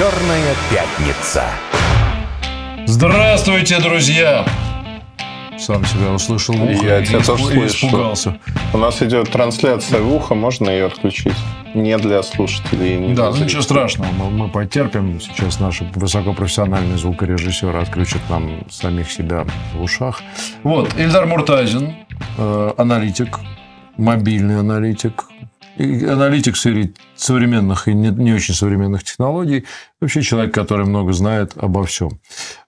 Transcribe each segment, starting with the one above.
Черная пятница. Здравствуйте, друзья! Сам себя услышал в ухо Я и тебя тоже испу- и слышу. испугался. У нас идет трансляция в ухо, можно ее отключить? Не для слушателей. Не Да, для ну ничего страшного, мы, мы потерпим. Сейчас наши высокопрофессиональные звукорежиссеры отключат нам самих себя в ушах. Вот, Ильдар Муртазин, э, аналитик, мобильный аналитик, аналитик сфере современных и не, не очень современных технологий. Вообще человек, который много знает обо всем.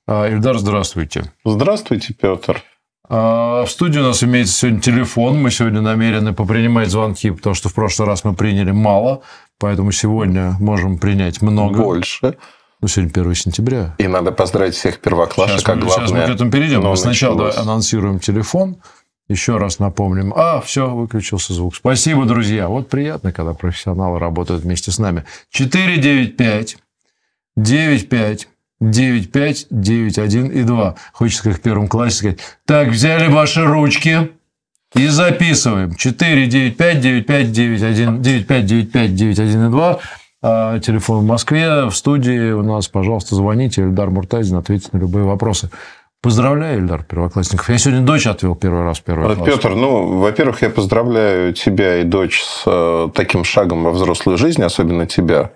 А, Ильдар, здравствуйте. Здравствуйте, Петр. А, В студии у нас имеется сегодня телефон. Мы сегодня намерены попринимать звонки, потому что в прошлый раз мы приняли мало, поэтому сегодня можем принять много. Больше. Ну, сегодня 1 сентября. И надо поздравить всех первоклашек, Сейчас как мы, сейчас мы к этому перейдем. но сначала давай анонсируем телефон. Еще раз напомним. А, все, выключился звук. Спасибо, друзья. Вот приятно, когда профессионалы работают вместе с нами. 495 95 95 91 и 2. Хочется, как в первом классе сказать. Так, взяли ваши ручки и записываем. 495 95 91 95 95 91 и 2. А, Телефон в Москве. В студии у нас, пожалуйста, звоните. Эльдар Муртазин ответит на любые вопросы. Поздравляю, Эльдар, первоклассников. Я сегодня дочь отвел первый раз в первый класс. Петр, ну, во-первых, я поздравляю тебя и дочь с э, таким шагом во взрослую жизнь, особенно тебя.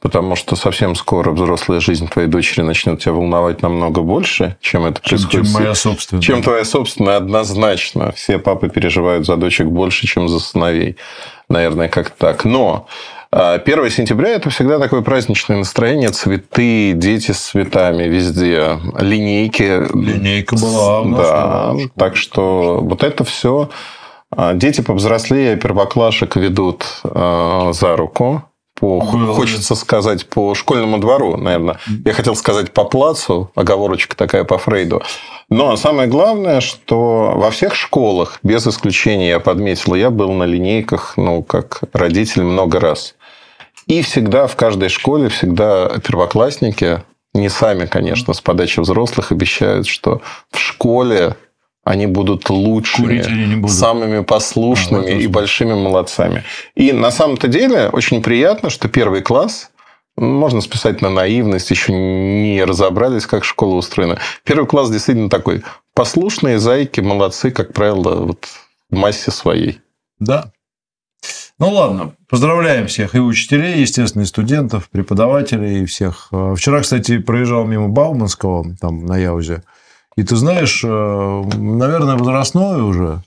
Потому что совсем скоро взрослая жизнь твоей дочери начнет тебя волновать намного больше, чем это чем, происходит. чем моя собственная. Чем твоя собственная, однозначно. Все папы переживают за дочек больше, чем за сыновей. Наверное, как так. Но 1 сентября – это всегда такое праздничное настроение. Цветы, дети с цветами везде. Линейки. Линейка была у нас, Да, школе. так что вот это все дети повзрослее первоклашек ведут а, за руку по, Было. хочется сказать, по школьному двору, наверное. Я хотел сказать по плацу, оговорочка такая по Фрейду. Но самое главное, что во всех школах, без исключения, я подметил, я был на линейках, ну, как родитель много раз. И всегда в каждой школе, всегда первоклассники, не сами, конечно, с подачи взрослых, обещают, что в школе они будут лучшими, будут. самыми А, послушными этом и большими молодцами. И на самом-то деле очень приятно, что первый класс можно списать на наивность, еще не разобрались, как школа устроена. Первый класс действительно такой послушные зайки, молодцы, как правило, вот в массе своей. Да. Ну ладно, поздравляем всех и учителей, естественно, и студентов, преподавателей, и всех. Э, Вчера, кстати, проезжал мимо Бауманского, там на Яузе. И ты знаешь, э, наверное, возрастное уже,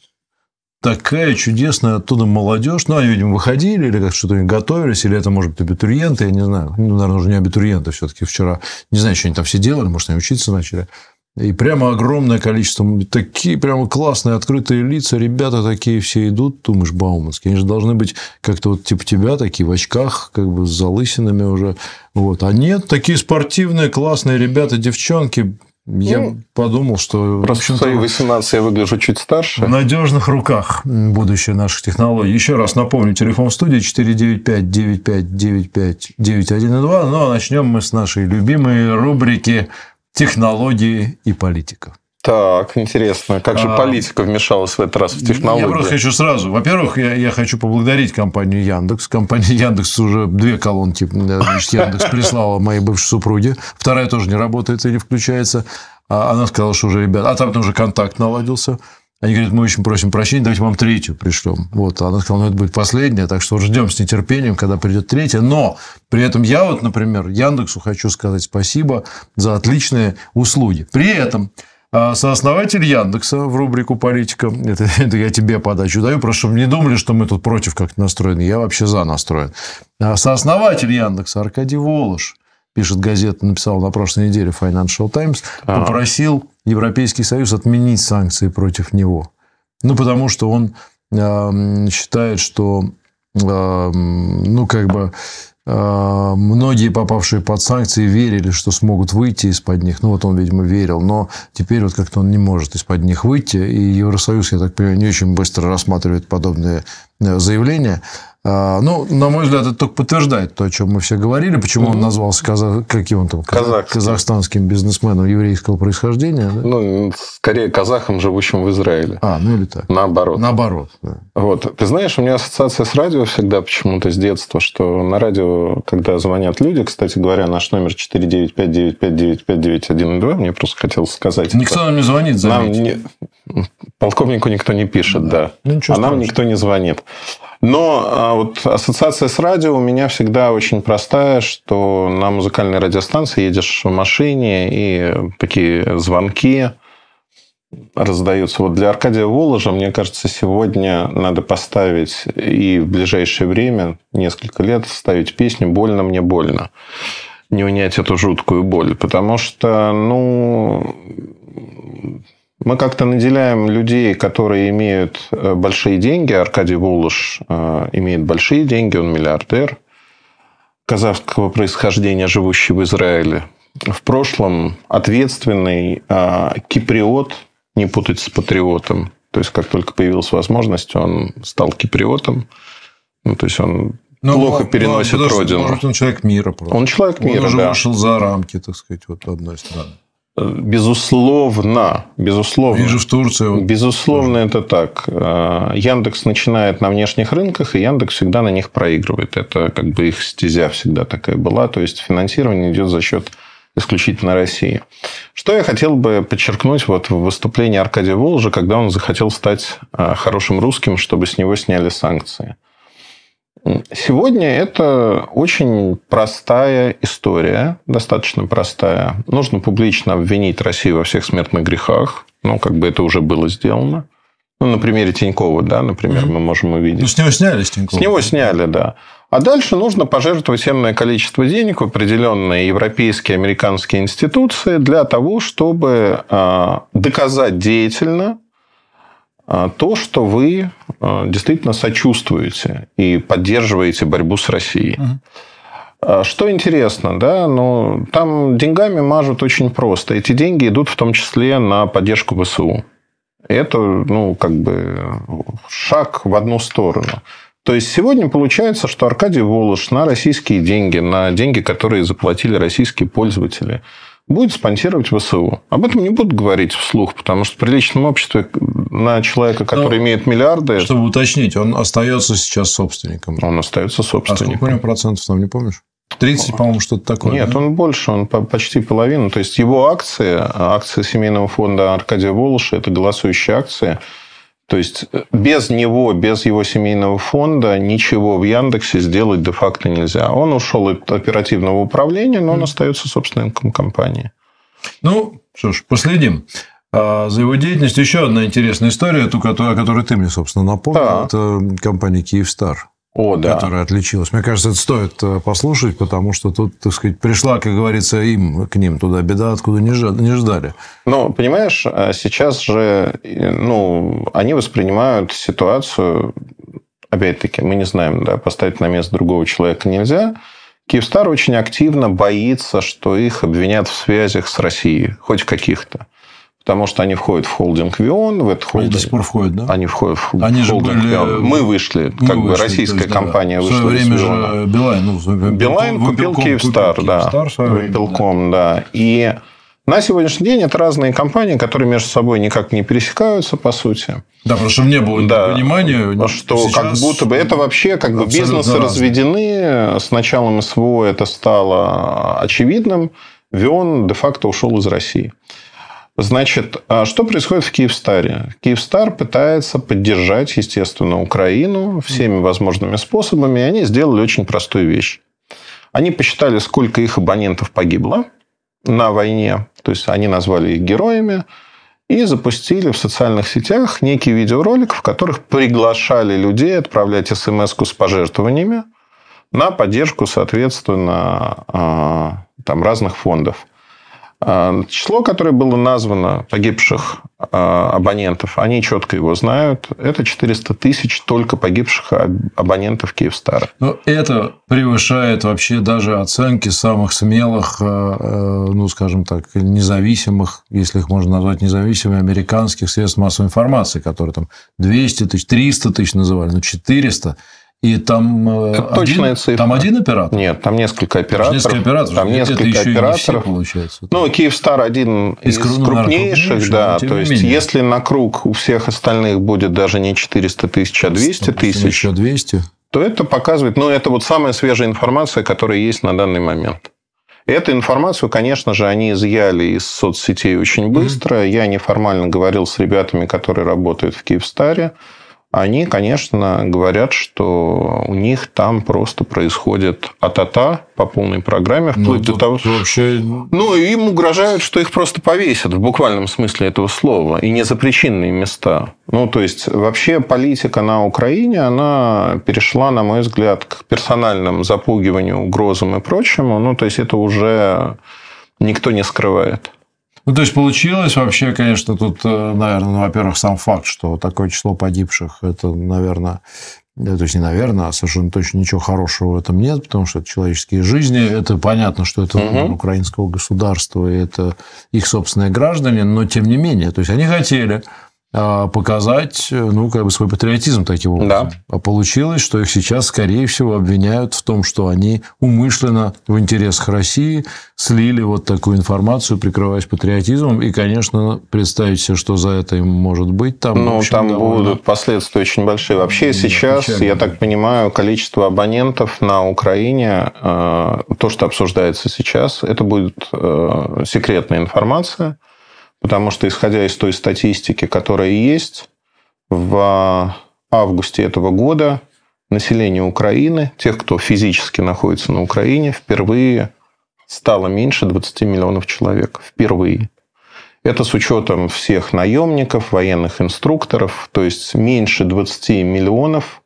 такая чудесная оттуда молодежь. Ну, они, видимо, выходили или как что-то готовились, или это, может быть, абитуриенты, я не знаю. Ну, наверное, уже не абитуриенты все-таки вчера. Не знаю, что они там все делали, может, они учиться начали. И прямо огромное количество, такие прямо классные открытые лица, ребята такие все идут, думаешь, Бауманские, они же должны быть как-то вот типа тебя, такие в очках, как бы с залысинами уже. Вот. А нет, такие спортивные, классные ребята, девчонки. Я Ну, подумал, что... Просто в свои 18 я выгляжу чуть старше. в надежных руках будущее наших технологий. Еще раз напомню, телефон в студии 495-95-95-9102. Ну, а начнем мы с нашей любимой рубрики «Технологии и политика». Так, интересно, как же А. политика вмешалась в этот раз в технологии? Я просто хочу сразу. Во-первых, я, я хочу поблагодарить компанию Яндекс. Компания Яндекс уже две колонки значит, Яндекс прислала моей бывшей супруге. Вторая тоже не работает и не включается. А она сказала, что уже, ребят... А там уже контакт наладился. Они говорят, мы очень просим прощения, давайте вам третью пришлем. Вот, она сказала, ну, это будет последняя, так что ждем с нетерпением, когда придет третья. Но при этом я вот, например, Яндексу хочу сказать спасибо за отличные услуги. При этом а сооснователь Яндекса в рубрику «Политика», это, это я тебе подачу даю, просто чтобы не думали, что мы тут против как-то настроены. Я вообще за настроен. А сооснователь Яндекса Аркадий Волош, пишет газета, написал на прошлой неделе Financial Times, А. попросил Европейский Союз отменить санкции против него. Ну, потому что он э, считает, что э, ну, как бы э, многие, попавшие под санкции, верили, что смогут выйти из-под них. Ну, вот он, видимо, верил. Но теперь вот как-то он не может из-под них выйти. И Евросоюз, я так понимаю, не очень быстро рассматривает подобные э, заявления. А, ну, на мой взгляд, это только подтверждает то, о чем мы все говорили. Почему он назвался казах... каким он там? Казахским. казахстанским бизнесменом еврейского происхождения. Да? Ну, скорее казахом, живущим в Израиле. А, ну или так. Наоборот. Наоборот. Да. Вот. Ты знаешь, у меня ассоциация с радио всегда почему-то с детства, что на радио, когда звонят люди, кстати говоря, наш номер 495-959-591-2, мне просто хотелось сказать. Никто нам не звонит, Нам не... Полковнику никто не пишет, да. да. Ну, а нам никто не звонит. Но а, вот ассоциация с радио у меня всегда очень простая, что на музыкальной радиостанции едешь в машине, и такие звонки раздаются. Вот для Аркадия Воложа, мне кажется, сегодня надо поставить и в ближайшее время, несколько лет, ставить песню «Больно мне больно». Не унять эту жуткую боль. Потому что, ну, мы как-то наделяем людей, которые имеют э, большие деньги. Аркадий Волош э, имеет большие деньги, он миллиардер казахского происхождения, живущий в Израиле. В прошлом ответственный э, киприот, не путать с патриотом. То есть, как только появилась возможность, он стал киприотом. Ну, то есть, он ну, плохо ну, переносит ну, родину. Может, он человек мира просто. Он человек мира, он уже да. вышел за рамки, так сказать, вот одной страны. Безусловно, безусловно. Вижу в Турции. Безусловно, это так. А, Яндекс начинает на внешних рынках, и Яндекс всегда на них проигрывает. Это как бы их стезя всегда такая была. То есть финансирование идет за счет исключительно России. Что я хотел бы подчеркнуть вот в выступлении Аркадия Волжа, когда он захотел стать а, хорошим русским, чтобы с него сняли санкции. Сегодня это очень простая история, достаточно простая. Нужно публично обвинить Россию во всех смертных грехах. Ну, как бы это уже было сделано. Ну, на примере Тинькова, да, например, mm-hmm. мы можем увидеть. Ну, с него сняли с Тинькова. С него сняли, да. А дальше нужно пожертвовать энное количество денег в определенные европейские, американские институции для того, чтобы а, доказать деятельно, то, что вы а, действительно сочувствуете и поддерживаете борьбу с Россией. Угу. Что интересно, да, ну, там деньгами мажут очень просто. Эти деньги идут в том числе на поддержку ВСУ. Это, ну, как бы шаг в одну сторону. То есть сегодня получается, что Аркадий Волош на российские деньги, на деньги, которые заплатили российские пользователи, будет спонсировать ВСУ. Об этом не будут говорить вслух, потому что в приличном обществе на человека, который Но, имеет миллиарды... Чтобы уточнить, он остается сейчас собственником. Он остается собственником. А сколько у него процентов там, не помнишь? 30, по-моему, что-то такое. Нет, да? он больше, он почти половину. То есть его акции, акции семейного фонда Аркадия Волоша, это голосующие акции. То есть без него, без его семейного фонда ничего в Яндексе сделать де-факто нельзя. Он ушел от оперативного управления, но он остается собственником компании. Ну, что ж, последим. А за его деятельностью еще одна интересная история, ту, о которой ты мне, собственно, напомнил. Да. Это компания Киевстар. О, да. которая отличилась. Мне кажется, это стоит э, послушать, потому что тут, так сказать, пришла, как говорится, им к ним туда беда, откуда не ждали. Ну, понимаешь, а сейчас же ну, они воспринимают ситуацию, опять-таки, мы не знаем, да, поставить на место другого человека нельзя. Киевстар очень активно боится, что их обвинят в связях с Россией, хоть каких-то потому что они входят в холдинг Вион, в этот холдинг. Они до сих пор входят, да? Они входят в они холдинг же были... Вион. Мы вышли, мы как вышли, бы российская есть, компания да. вышла. В свое время же Билайн, ну, Билайн купил Киевстар, да. Вимпелком, да. И на сегодняшний день это разные компании, которые между собой никак не пересекаются, по сути. Да, потому что не было да, понимания. Что как будто бы это вообще как бы бизнесы разные. разведены. С началом СВО это стало очевидным. Вион де-факто ушел из России. Значит, а что происходит в Киевстаре? Киевстар пытается поддержать, естественно, Украину всеми возможными способами, и они сделали очень простую вещь. Они посчитали, сколько их абонентов погибло на войне, то есть они назвали их героями, и запустили в социальных сетях некий видеоролик, в которых приглашали людей отправлять смс с пожертвованиями на поддержку, соответственно, а, там, разных фондов. А, число, которое было названо погибших а, абонентов, они четко его знают. Это 400 тысяч только погибших абонентов Киевстара. Но это превышает вообще даже оценки самых смелых, а, ну, скажем так, независимых, если их можно назвать независимыми, американских средств массовой информации, которые там 200 тысяч, 300 тысяч называли, но 400 И там, э, Это один, цифра. там один оператор? Нет, там несколько операторов. Несколько операторов. Там несколько еще операторов. все, получается. Ну, Киевстар один Из из, крупнейших, да. То есть, менее. если на круг у всех остальных будет даже не 400 тысяч, а 200 Допустим, тысяч, Еще 200. то это показывает, ну, это вот самая свежая информация, которая есть на данный момент. Эту информацию, конечно же, они изъяли из соцсетей очень быстро. Я неформально говорил с ребятами, которые работают в Киевстаре. Они, конечно, говорят, что у них там просто происходит атата по полной программе, Ну, вплоть до тут того, вообще... ну, им угрожают, что их просто повесят в буквальном смысле этого слова, и не за причинные места. Ну, то есть, вообще политика на Украине, она перешла, на мой взгляд, к персональным запугиванию, угрозам и прочему. Ну, то есть, это уже никто не скрывает. Ну, то есть, получилось вообще, конечно, тут, э, наверное, ну, во-первых, сам факт, что такое число погибших, это, наверное, да, то есть, не наверное, а совершенно точно ничего хорошего в этом нет, потому что это человеческие жизни. Это понятно, что это Мгм. украинского государства, и это их собственные граждане, но тем не менее. То есть, они хотели показать, э, ну, как бы свой патриотизм таким образом. Да. А получилось, что их сейчас, скорее всего, обвиняют в том, что они умышленно в интересах России слили вот такую информацию, прикрываясь патриотизмом. И, конечно, представить себе, что за это им может быть там. Ну, общем, там довольно- будут последствия очень большие. Вообще Да, сейчас, печально, я так понимаю, количество абонентов на Украине, э, то, что обсуждается сейчас, это будет э, секретная информация, потому что, исходя из той статистики, которая есть, в августе этого года население Украины, тех, кто физически находится на Украине, впервые стало меньше 20 миллионов человек. Впервые. Это с учетом всех наемников, военных инструкторов, то есть меньше 20 миллионов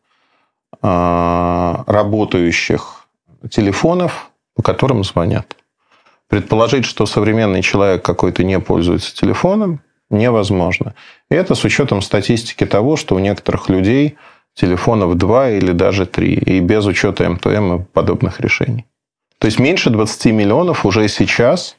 а, работающих телефонов, по которым звонят. Предположить, что современный человек какой-то не пользуется телефоном, невозможно. И это с учетом статистики того, что у некоторых людей телефонов два или даже три, и без учета МТМ и подобных решений. То есть меньше 20 миллионов уже сейчас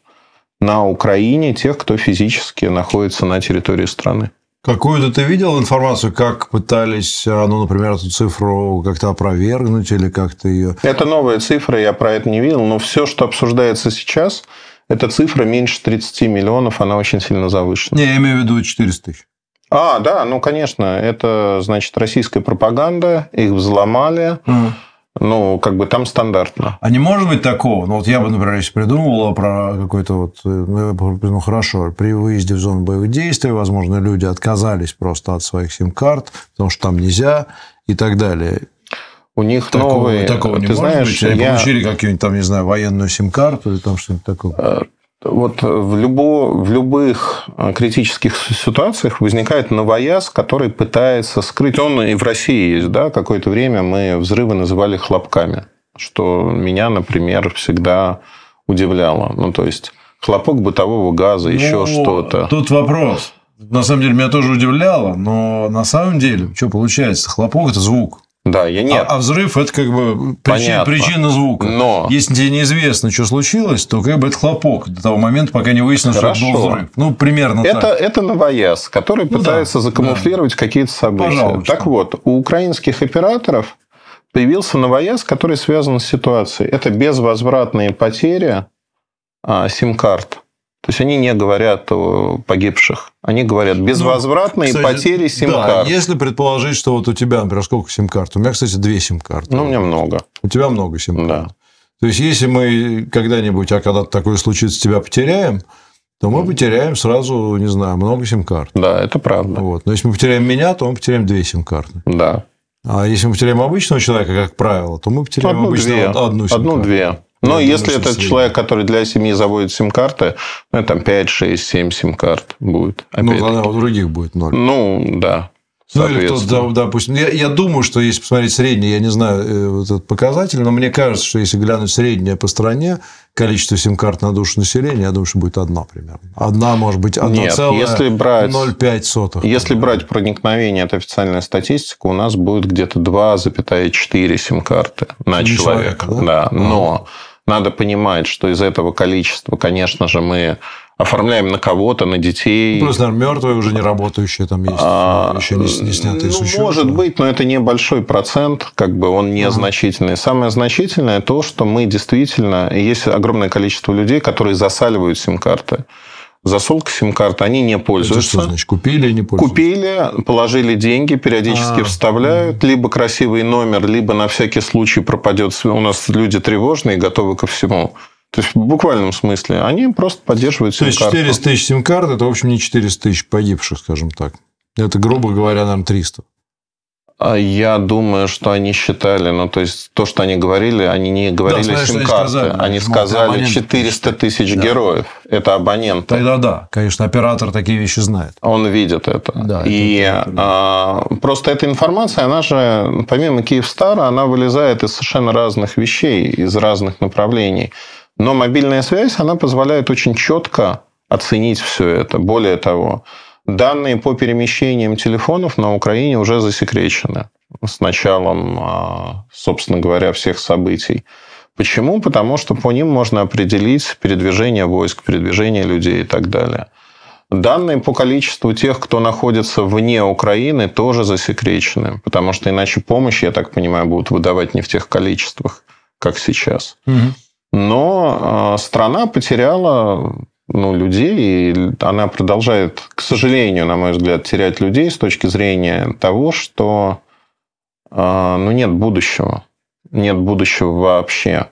на Украине тех, кто физически находится на территории страны. Какую-то ты видел информацию, как пытались, а, ну, например, эту цифру как-то опровергнуть или как-то ее... Это новая цифра, я про это не видел, но все, что обсуждается сейчас, эта цифра меньше 30 миллионов, она очень сильно завышена. Не, я имею в виду 400 тысяч. А, да, ну, конечно, это, значит, российская пропаганда, их взломали, ну, как бы там стандартно. А не может быть такого? Ну, вот я бы, например, если придумывала про какой-то вот... э, Ну, ну, хорошо, при выезде в зону боевых действий, возможно, люди отказались просто от своих сим-карт, потому что там нельзя и так далее. У них Такого, новые... такого не ты может знаешь, быть? Они я- получили какую-нибудь там, не знаю, военную сим-карту или там что-нибудь такое. Вот в, любо, в любых э, критических ситуациях возникает новояз, который пытается скрыть. Он и в России есть, да, какое-то время мы взрывы называли хлопками, что меня, например, всегда удивляло. Ну, то есть, хлопок бытового газа, еще Ну, что-то. Тут вопрос. На самом деле, меня тоже удивляло, но на самом деле, что получается? Хлопок – это звук. Да, я нет. А, а взрыв – это как бы причина, причина звука. Но Если тебе неизвестно, что случилось, то как бы это хлопок до того момента, пока не выяснилось, что это был взрыв. Ну, примерно это, так. это новояз, который Ну пытается да, закамуфлировать какие-то события. Пожалуйста. Так вот, у украинских операторов появился новояз, который связан с ситуацией. Это безвозвратные потери а, сим-карт. То есть они не говорят о погибших, они говорят безвозвратные Ну, Кстати, потери Да, сим-карт. если предположить, что вот у тебя, например, сколько сим-карт? У меня, кстати, две сим-карты. Ну, у меня много. У тебя много сим-карт. Да. То есть, если мы когда-нибудь, а когда такое случится, тебя потеряем, то мы потеряем сразу, не знаю, много сим-карт. Да, это правда. Вот. Но если мы потеряем меня, то мы потеряем две сим-карты. Да. А если мы потеряем обычного человека, как правило, то мы потеряем обычно Одну-две. одну сим-карту. Одну-две. Но Я если это средний. человек, который для семьи заводит сим-карты, ну, это там 5, 6, 7 сим-карт будет. Ну, тогда у других будет ноль. Ну, да. Ну, или кто-то, допустим, я, я думаю, что если посмотреть средний, я не знаю э, вот этот показатель, но мне кажется, что если глянуть среднее по стране, количество сим-карт на душу населения, я думаю, что будет одна примерно. Одна, может быть, Нет, если брать- 0,5 сотых. Если брать проникновение, это официальная статистика, у нас будет где-то 2,4 сим-карты на На человека. человека, да? да? Но надо понимать, что из этого количества, конечно же, мы оформляем на кого-то, на детей. Ну, плюс, наверное, мертвые уже не работающие там есть, а, еще не, не снятые ну, Может быть, но это небольшой процент, как бы он незначительный. Ага. Самое значительное то, что мы действительно... Есть огромное количество людей, которые засаливают сим-карты засолка сим-карты, они не пользуются. Это что значит? Купили и не пользуются? Купили, положили деньги, периодически А-а-а. вставляют, либо красивый номер, либо на всякий случай пропадет. У нас люди тревожные, готовы ко всему. То есть, в буквальном смысле, они просто поддерживают сим-карту. То есть, 400 тысяч сим-карт – это, в общем, не 400 тысяч погибших, скажем так. Это, грубо говоря, нам 300. А я думаю, что они считали, ну, то есть, то, что они говорили, они не говорили да, сим-карты. Они, они сказали 400 тысяч да. героев. Это абоненты. Тогда да, конечно, оператор такие вещи знает. Он видит это. Да, И это, а, просто эта информация, она же, помимо Киевстара, она вылезает из совершенно разных вещей, из разных направлений. Но мобильная связь, она позволяет очень четко оценить все это. Более того, Данные по перемещениям телефонов на Украине уже засекречены с началом, а, собственно говоря, всех событий. Почему? Потому что по ним можно определить передвижение войск, передвижение людей и так далее. Данные по количеству тех, кто находится вне Украины, тоже засекречены, потому что иначе помощь, я так понимаю, будут выдавать не в тех количествах, как сейчас. Угу. Но а, страна потеряла ну, людей, и она продолжает, к сожалению, на мой взгляд, терять людей с точки зрения того, что а, ну, нет будущего. Нет будущего вообще.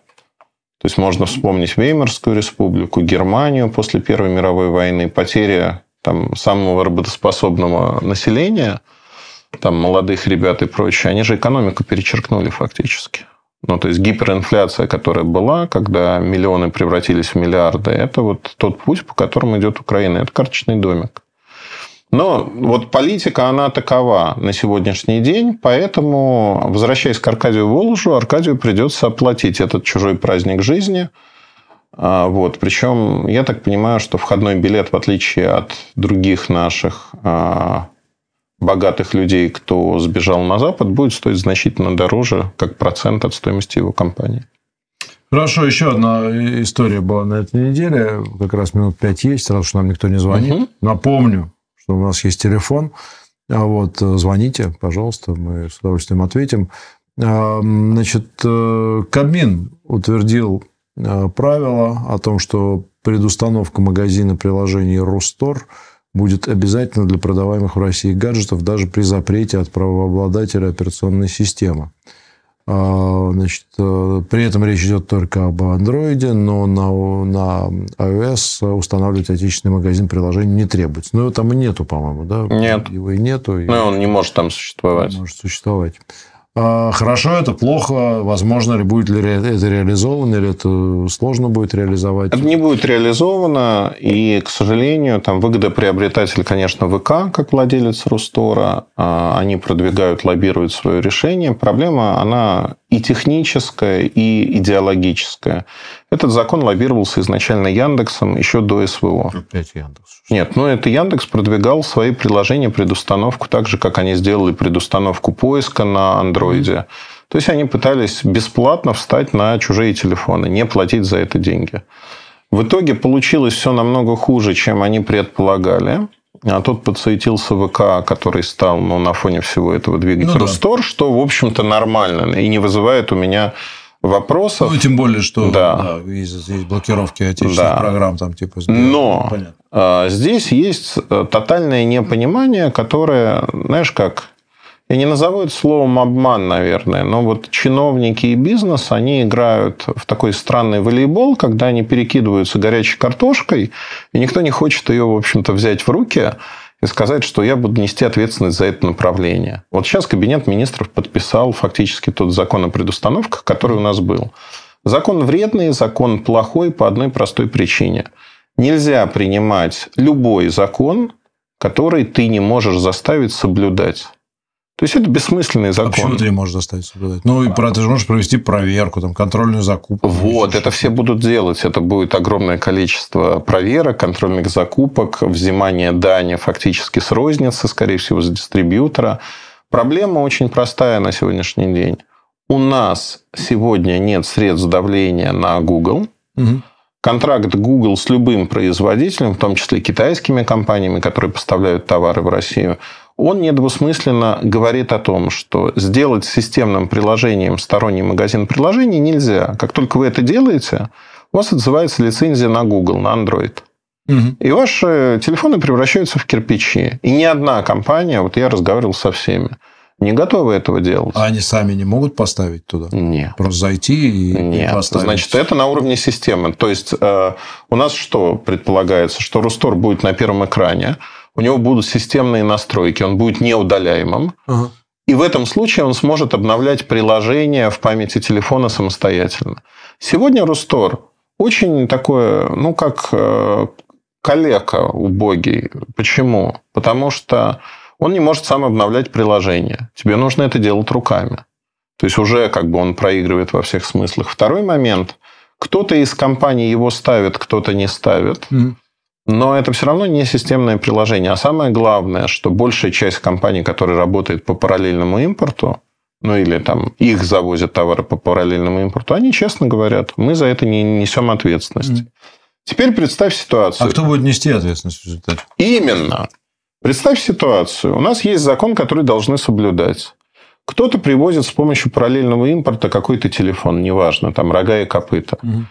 То есть можно вспомнить Веймарскую республику, Германию после Первой мировой войны, потеря там, самого работоспособного населения, там, молодых ребят и прочее, они же экономику перечеркнули фактически. Ну, то есть гиперинфляция, которая была, когда миллионы превратились в миллиарды, это вот тот путь, по которому идет Украина. Это карточный домик. Но вот политика, она такова на сегодняшний день, поэтому, возвращаясь к Аркадию Воложу, Аркадию придется оплатить этот чужой праздник жизни. А, вот. Причем, я так понимаю, что входной билет, в отличие от других наших а, богатых людей, кто сбежал на Запад, будет стоить значительно дороже, как процент от стоимости его компании. Хорошо, еще одна история была на этой неделе. Как раз минут пять есть, сразу что нам никто не звонит. Угу. Напомню, что у нас есть телефон. А вот э, звоните, пожалуйста, мы с удовольствием ответим. А, значит, э, Кабмин утвердил э, правило о том, что предустановка магазина приложений Рустор – будет обязательно для продаваемых в России гаджетов даже при запрете от правообладателя операционной системы. А, значит, э, при этом речь идет только об андроиде, но на, на iOS устанавливать отечественный магазин приложений не требуется. Но его там и нету, по-моему, да? Нет. Его и нету. Ну, он не может там существовать. Не может существовать. А, хорошо это, плохо, возможно ли будет ли это реализовано, или это сложно будет реализовать? Это не будет реализовано, и, к сожалению, там выгодоприобретатель, конечно, ВК, как владелец Рустора, а, они продвигают, лоббируют свое решение. Проблема, она и техническая, и идеологическая. Этот закон лоббировался изначально Яндексом еще до СВО. Опять Яндекс. Нет, ну это Яндекс продвигал свои приложения, предустановку, так же, как они сделали предустановку поиска на андроиде. Mm-hmm. То есть они пытались бесплатно встать на чужие телефоны, не платить за это деньги. В итоге получилось все намного хуже, чем они предполагали. А тут подсуетился ВК, который стал ну, на фоне всего этого двигать ну, да. что, в общем-то, нормально и не вызывает у меня вопросов. Ну, тем более, что да. Да, есть, есть блокировки отечественных да. программ. Там, типа, Но Понятно. А, здесь есть э, тотальное непонимание, которое, знаешь как, я не назову это словом обман, наверное, но вот чиновники и бизнес, они играют в такой странный волейбол, когда они перекидываются горячей картошкой, и никто не хочет ее, в общем-то, взять в руки и сказать, что я буду нести ответственность за это направление. Вот сейчас Кабинет министров подписал фактически тот закон о предустановках, который у нас был. Закон вредный, закон плохой по одной простой причине. Нельзя принимать любой закон, который ты не можешь заставить соблюдать. То есть это бессмысленный закон. А почему ты не можешь заставить соблюдать? Ну, и ты же можешь провести проверку, там, контрольную закупку. Вот, это все будут делать. Это будет огромное количество проверок, контрольных закупок, взимание дани фактически с розницы, скорее всего, с дистрибьютора. Проблема очень простая на сегодняшний день. У нас сегодня нет средств давления на Google. Угу. контракт Google с любым производителем, в том числе китайскими компаниями, которые поставляют товары в Россию, он недвусмысленно говорит о том, что сделать системным приложением сторонний магазин приложений нельзя. Как только вы это делаете, у вас отзывается лицензия на Google, на Android. Угу. И ваши телефоны превращаются в кирпичи. И ни одна компания, вот я разговаривал со всеми, не готовы этого делать. А они сами не могут поставить туда? Нет. Просто зайти и Нет. поставить? Значит, это на уровне системы. То есть, э, у нас что предполагается? Что Рустор будет на первом экране, у него будут системные настройки, он будет неудаляемым. Ага. И в этом случае он сможет обновлять приложение в памяти телефона самостоятельно. Сегодня Рустор очень такое, ну, как э, калека убогий. Почему? Потому что он не может сам обновлять приложение. Тебе нужно это делать руками. То есть уже как бы он проигрывает во всех смыслах. Второй момент. Кто-то из компаний его ставит, кто-то не ставит. Mm. Но это все равно не системное приложение. А самое главное, что большая часть компаний, которые работают по параллельному импорту, ну или там их завозят товары по параллельному импорту, они честно говорят, мы за это не несем ответственности. Mm. Теперь представь ситуацию. А кто будет нести ответственность в результате? Именно. Представь ситуацию. У нас есть закон, который должны соблюдать. Кто-то привозит с помощью параллельного импорта какой-то телефон, неважно, там рога и копыта. Угу.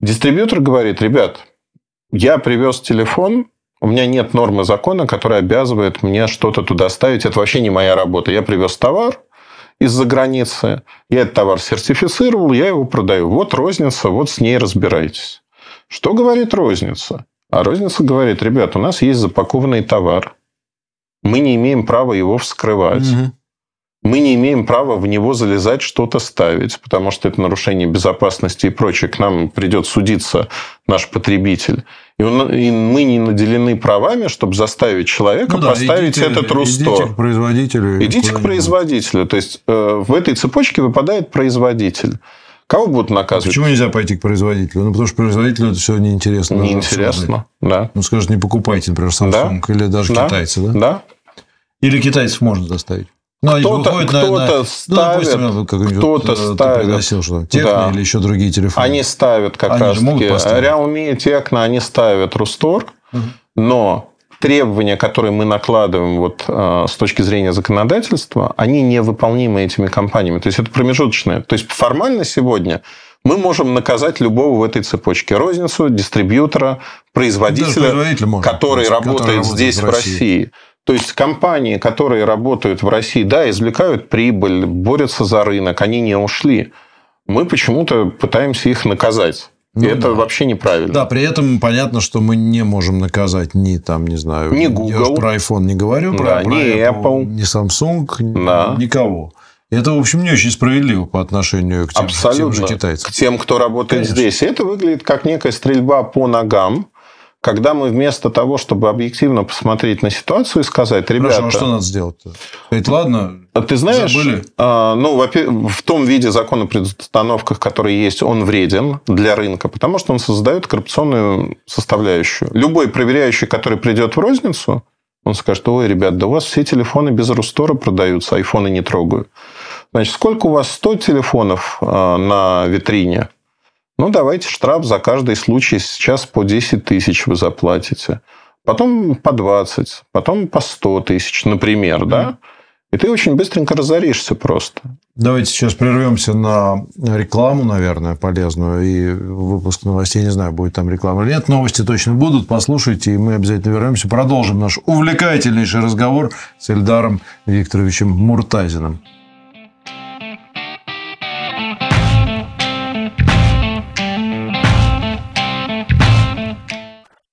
Дистрибьютор говорит, ребят, я привез телефон, у меня нет нормы закона, которая обязывает мне что-то туда ставить. Это вообще не моя работа. Я привез товар из-за границы, я этот товар сертифицировал, я его продаю. Вот розница, вот с ней разбирайтесь. Что говорит розница? А розница говорит, ребят, у нас есть запакованный товар мы не имеем права его вскрывать. Угу. Мы не имеем права в него залезать, что-то ставить, потому что это нарушение безопасности и прочее. К нам придет судиться наш потребитель. И, он, и мы не наделены правами, чтобы заставить человека ну да, поставить идите, этот рустор. Идите к производителю. Идите к производителю. То есть э, в этой цепочке выпадает производитель. Кого будут наказывать? Почему нельзя пойти к производителю? Ну, потому что производителю это все неинтересно. Неинтересно, да. Ну, скажет, не покупайте, например, Samsung да? или даже да? китайцы, да? Да. Или китайцев можно заставить? Ну, кто-то, кто на, на, ставит, ну, допустим, кто-то ставит. Ты пригласил, что Техно да. или еще другие телефоны. Они ставят как они раз таки. Realme Техно, они ставят Рустор, угу. но требования, которые мы накладываем вот, э, с точки зрения законодательства, они невыполнимы этими компаниями. То есть, это промежуточное. То есть, формально сегодня мы можем наказать любого в этой цепочке. Розницу, дистрибьютора, производителя, может, который, работает который здесь, в России. В России. То есть компании, которые работают в России, да, извлекают прибыль, борются за рынок, они не ушли. Мы почему-то пытаемся их наказать. Ну, и это да. вообще неправильно. Да, при этом понятно, что мы не можем наказать ни там, не знаю, ни Google. Я про iPhone не говорю, про, да, про ни Apple, Apple, ни Samsung, да. никого. Это, в общем, не очень справедливо по отношению к тем, Абсолютно. тем же китайцам. К тем, кто работает Конечно. здесь. И это выглядит как некая стрельба по ногам когда мы вместо того, чтобы объективно посмотреть на ситуацию и сказать, ребята... Хорошо, а что надо сделать-то? Сказать, ладно, а Ты знаешь, забыли? А, ну, в том виде закона предустановках, который есть, он вреден для рынка, потому что он создает коррупционную составляющую. Любой проверяющий, который придет в розницу, он скажет, ой, ребят, да у вас все телефоны без Рустора продаются, айфоны не трогаю. Значит, сколько у вас 100 телефонов на витрине? Ну, давайте штраф за каждый случай сейчас по 10 тысяч вы заплатите. Потом по 20, потом по 100 тысяч, например, да? И ты очень быстренько разоришься просто. Давайте сейчас прервемся на рекламу, наверное, полезную. И выпуск новостей, не знаю, будет там реклама или нет. Новости точно будут. Послушайте, и мы обязательно вернемся. Продолжим наш увлекательнейший разговор с Эльдаром Викторовичем Муртазиным.